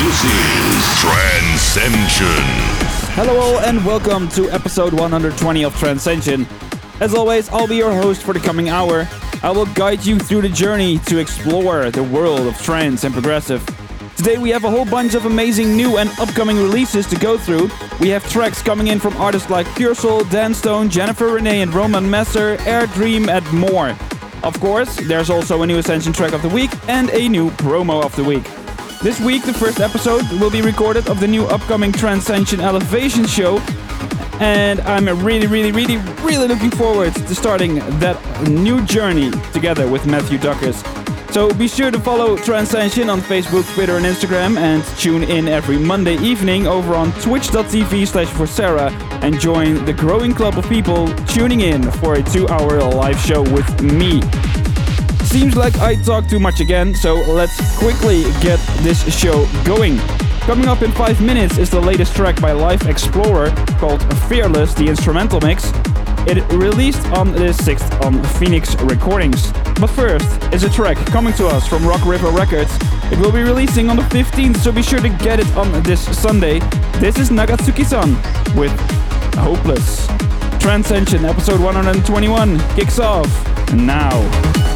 this is Trancescension. Hello, all, and welcome to episode 120 of Trancescension. As always, I'll be your host for the coming hour. I will guide you through the journey to explore the world of trance and progressive. Today, we have a whole bunch of amazing new and upcoming releases to go through. We have tracks coming in from artists like Puresoul, Dan Stone, Jennifer Rene, and Roman Messer, Air Dream, and more. Of course, there's also a new Ascension track of the week and a new promo of the week. This week, the first episode will be recorded of the new upcoming Trancescension Elevation show, and I'm really, really, really, really looking forward to starting that new journey together with Matthew Duckers. So be sure to follow Trancescension on Facebook, Twitter, and Instagram, and tune in every Monday evening over on twitch.tv slash Vorcera and join the growing club of people tuning in for a two-hour live show with me. Seems like I talk too much again, so let's quickly get this show going. Coming up in 5 minutes is the latest track by Life Explorer called Fearless, the instrumental mix. It released on the 6th on Phoenix Recordings. But first is a track coming to us from Rock River Records. It will be releasing on the 15th, so be sure to get it on this Sunday. This is Nagatsuki Sun with Hopeless. Trancescension episode 121 kicks off now.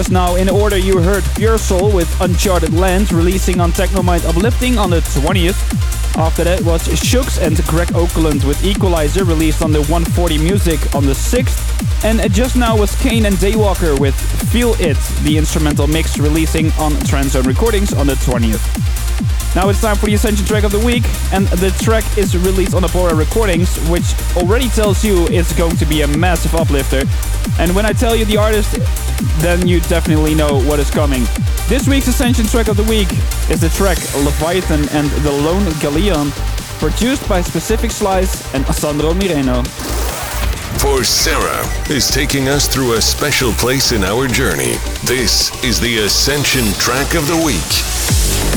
Just now, in order, you heard Puresoul with Uncharted Lands releasing on Tecnomind Uplifting on the 20th. After that was Shugz and Greg Oakland with Equalizer released on the 140 Music on the 6th. And just now was Cane and Daywalker with Feel It, the instrumental mix releasing on TranZone Recordings on the 20th. Now it's time for the Ascension track of the week, and the track is released on Abora Recordings, which already tells you it's going to be a massive uplifter. And when I tell you the artist, then you definitely know what is coming. This week's Ascension track of the week is the track Leviathan and the Lone Galleon, produced by Specific Slice and Sandro Mireno. Vorcera is taking us through a special place in our journey. This is the Ascension track of the week.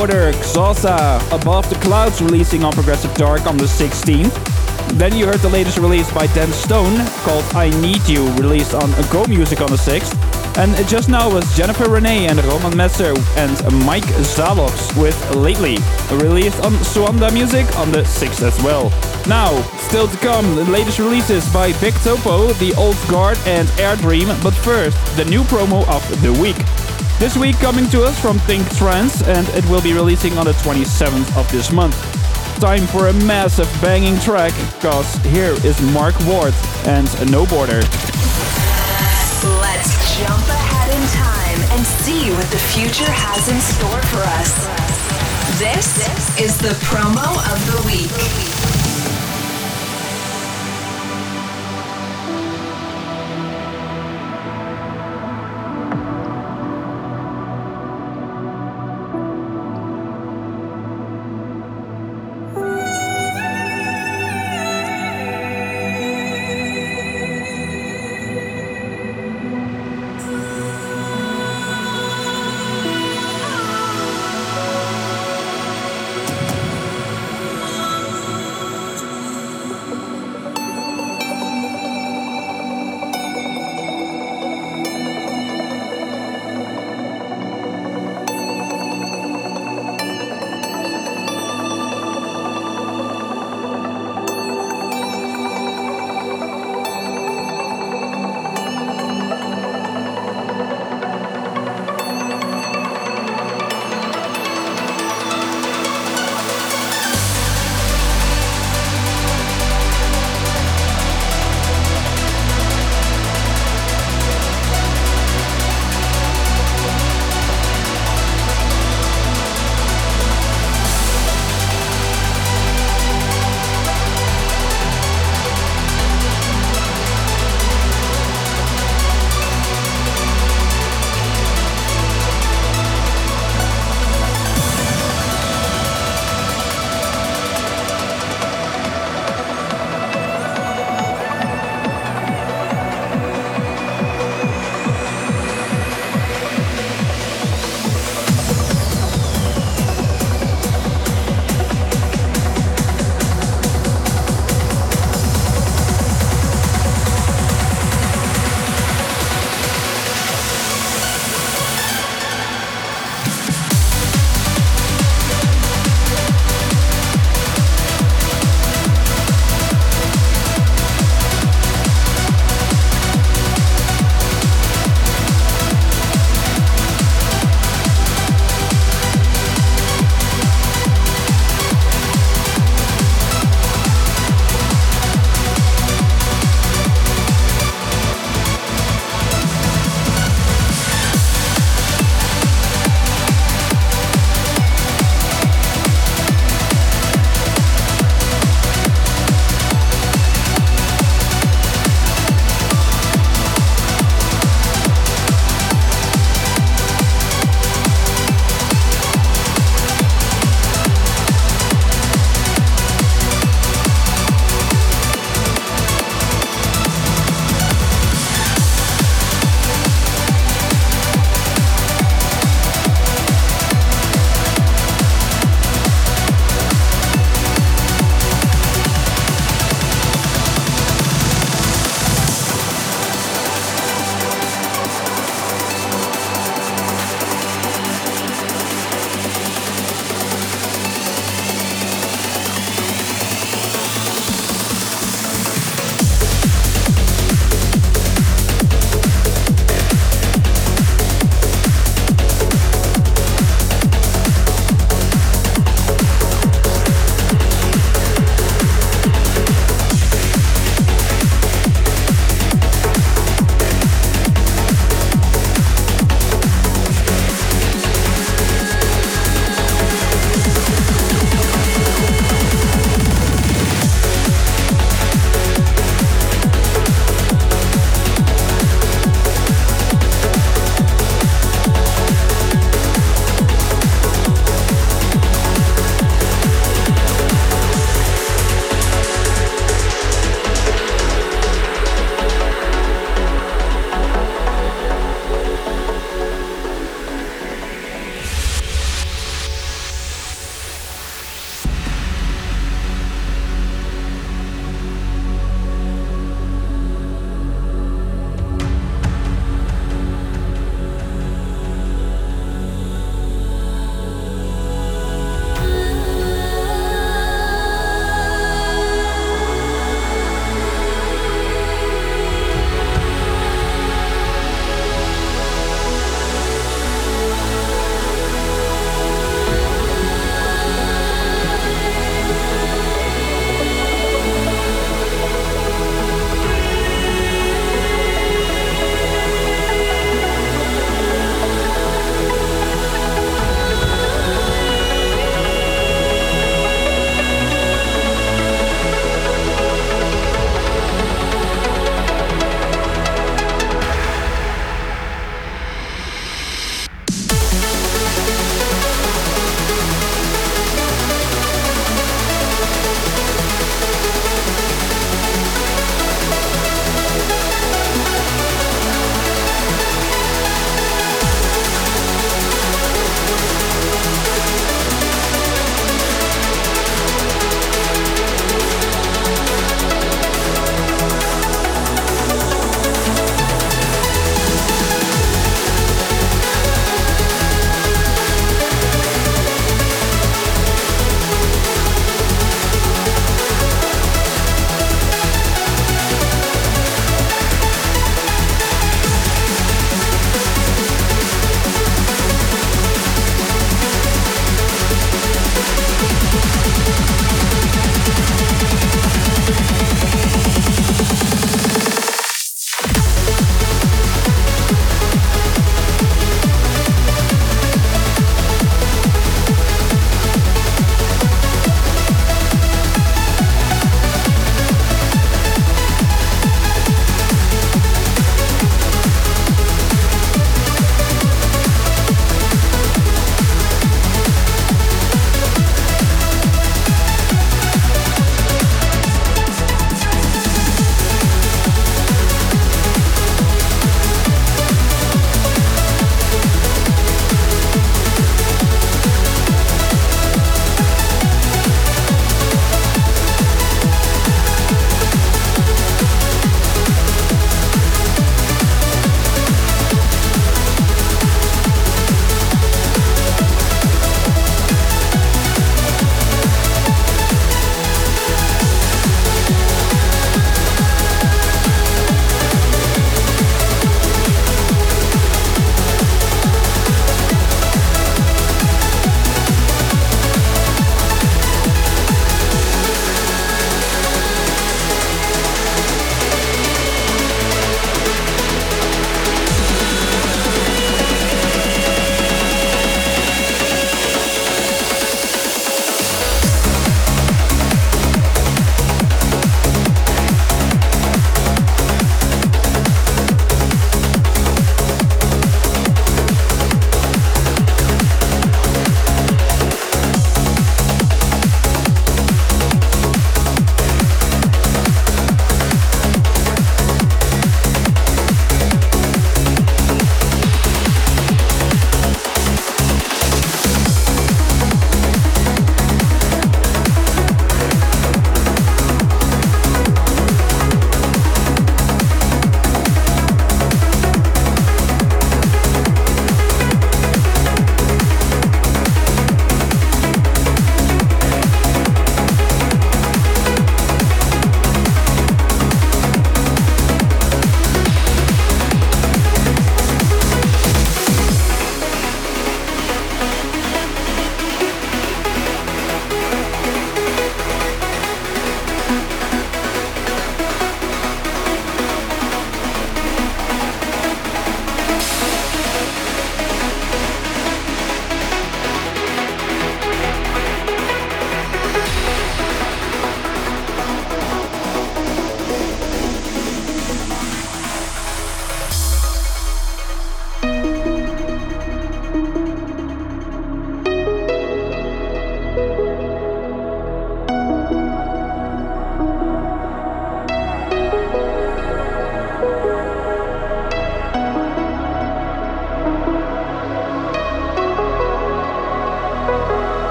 Order, xousa, Above the Clouds releasing on Progressive Dark on the 16th. Then you heard the latest release by Dan Stone called I Need You, released on Go Music on the 6th. And just now was Jennifer Rene and Roman Messer and Mike Zaloxx with Lately, released on Suanda Music on the 6th as well. Now, still to come, the latest releases by Bigtopo, The Old Guard and Air Dream, but first, the new promo of the week. This week coming to us from Think Trance, and it will be releasing on the 27th of this month. Time for a massive banging track, cause here is Marc Ward and No Border. Let's jump ahead in time and see what the future has in store for us. This is the promo of the week.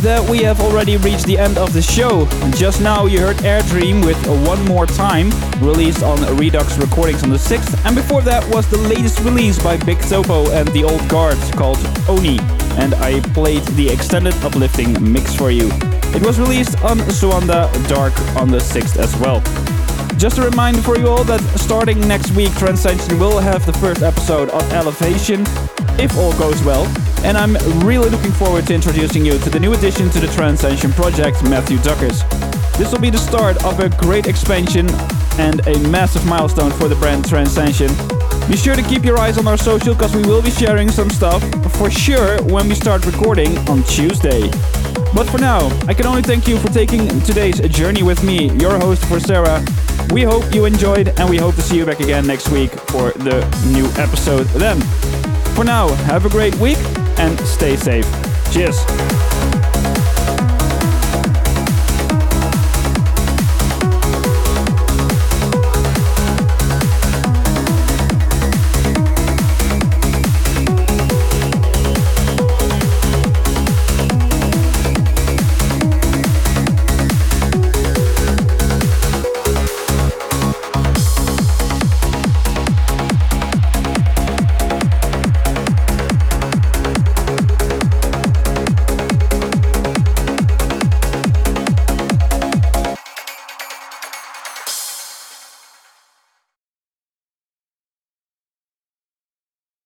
With that, we have already reached the end of the show. Just now, you heard Air Dream with One More Time, released on Redux Recordings on the 6th. And before that was the latest release by Bigtopo and the Old Guards called Oni. And I played the extended uplifting mix for you. It was released on Suanda Dark on the 6th as well. Just a reminder for you all that starting next week, Trancescension will have the first episode of Elevation, if all goes well. And I'm really looking forward to introducing you to the new addition to the Trancescension project, Matthew Duckers. This will be the start of a great expansion and a massive milestone for the brand Trancescension. Be sure to keep your eyes on our social because we will be sharing some stuff for sure when we start recording on Tuesday. But for now, I can only thank you for taking today's journey with me, your host Vorcera. We hope you enjoyed, and we hope to see you back again next week for the new episode then. For now, have a great week and stay safe. Cheers.